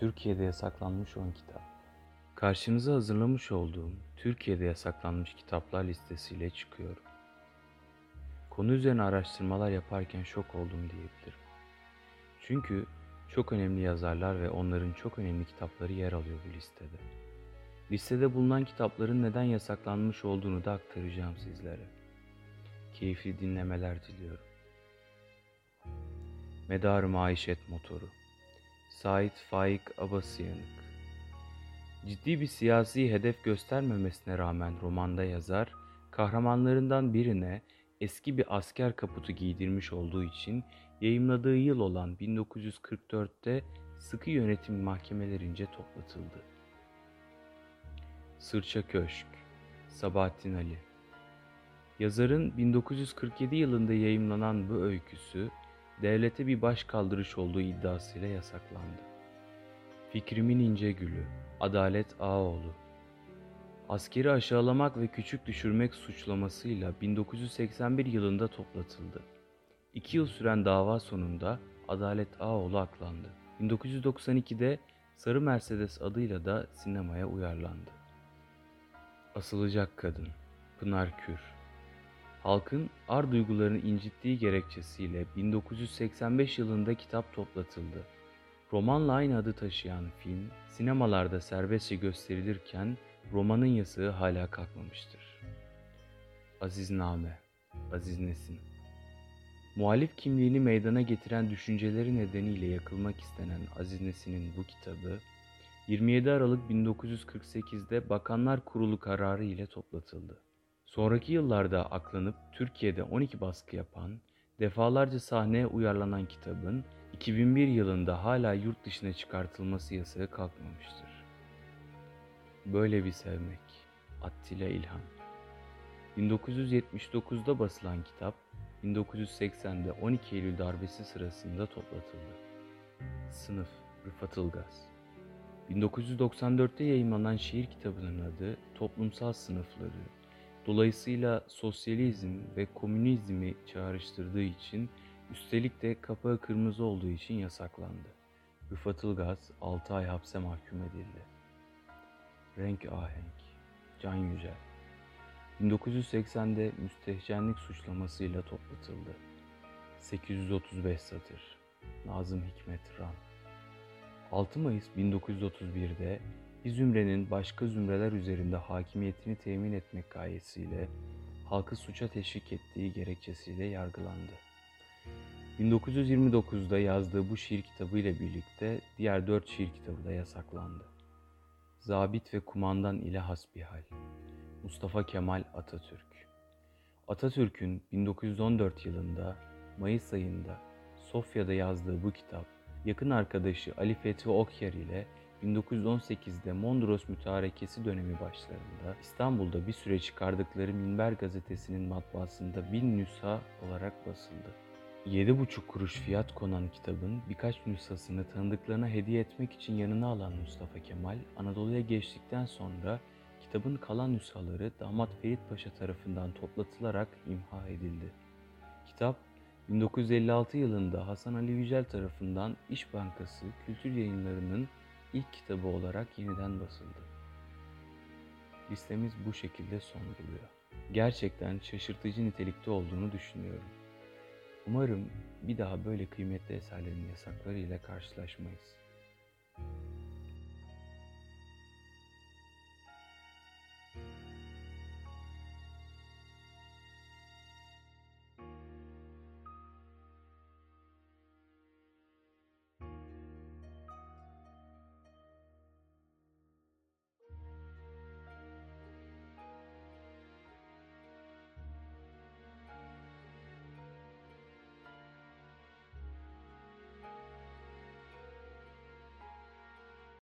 Türkiye'de yasaklanmış 10 kitap. Karşınıza hazırlamış olduğum Türkiye'de yasaklanmış kitaplar listesiyle çıkıyorum. Konu üzerine araştırmalar yaparken şok oldum diyebilirim. Çünkü çok önemli yazarlar ve onların çok önemli kitapları yer alıyor bu listede. Listede bulunan kitapların neden yasaklanmış olduğunu da aktaracağım sizlere. Keyifli dinlemeler diliyorum. Medar Maişet Motoru Sait Faik Abasıyanık Ciddi bir siyasi hedef göstermemesine rağmen romanda yazar, kahramanlarından birine eski bir asker kaputu giydirmiş olduğu için yayımladığı yıl olan 1944'te sıkı yönetim mahkemelerince toplatıldı. Sırça Köşk Sabahattin Ali Yazarın 1947 yılında yayımlanan bu öyküsü, devlete bir baş kaldırış olduğu iddiasıyla yasaklandı. Fikrimin ince gülü, Adalet Ağoğlu Askeri aşağılamak ve küçük düşürmek suçlamasıyla 1981 yılında toplatıldı. İki yıl süren dava sonunda Adalet Ağoğlu aklandı. 1992'de Sarı Mercedes adıyla da sinemaya uyarlandı. Asılacak Kadın Pınar Kür Halkın ar duygularını incittiği gerekçesiyle 1985 yılında kitap toplatıldı. Romanla aynı adı taşıyan film sinemalarda serbestçe gösterilirken romanın yasağı hala kalkmamıştır. Azizname Aziz Nesin Muhalif kimliğini meydana getiren düşünceleri nedeniyle yakılmak istenen Aziz Nesin'in bu kitabı 27 Aralık 1948'de Bakanlar Kurulu kararı ile toplatıldı. Sonraki yıllarda aklanıp Türkiye'de 12 baskı yapan, defalarca sahneye uyarlanan kitabın 2001 yılında hala yurt dışına çıkartılması yasağı kalkmamıştır. Böyle bir sevmek Attila İlhan 1979'da basılan kitap 1980'de 12 Eylül darbesi sırasında toplatıldı. Sınıf Rıfat Ilgaz 1994'te yayınlanan şiir kitabının adı Toplumsal Sınıfları, dolayısıyla sosyalizm ve komünizmi çağrıştırdığı için üstelik de kapağı kırmızı olduğu için yasaklandı. Rıfat Ilgaz 6 ay hapse mahkum edildi. Renk Ahenk Can Yücel 1980'de müstehcenlik suçlamasıyla toplatıldı. 835 satır Nazım Hikmet Ran 6 Mayıs 1931'de bir zümrenin başka zümreler üzerinde hakimiyetini temin etmek gayesiyle halkı suça teşvik ettiği gerekçesiyle yargılandı. 1929'da yazdığı bu şiir kitabı ile birlikte diğer dört şiir kitabı da yasaklandı. Zabit ve Kumandan ile Hasbihal Mustafa Kemal Atatürk Atatürk'ün 1914 yılında Mayıs ayında Sofya'da yazdığı bu kitap, yakın arkadaşı Ali Fethi Okyar ile 1918'de Mondros Mütarekesi dönemi başlarında İstanbul'da bir süre çıkardıkları Minber gazetesinin matbaasında bin nüsha olarak basıldı. 7,5 kuruş fiyat konan kitabın birkaç nüshasını tanıdıklarına hediye etmek için yanına alan Mustafa Kemal, Anadolu'ya geçtikten sonra kitabın kalan nüshaları damat Ferit Paşa tarafından toplatılarak imha edildi. Kitap 1956 yılında Hasan Ali Yücel tarafından İş Bankası Kültür Yayınları'nın ilk kitabı olarak yeniden basıldı. Listemiz bu şekilde son buluyor. Gerçekten şaşırtıcı nitelikte olduğunu düşünüyorum. Umarım bir daha böyle kıymetli eserlerin yasaklarıyla karşılaşmayız.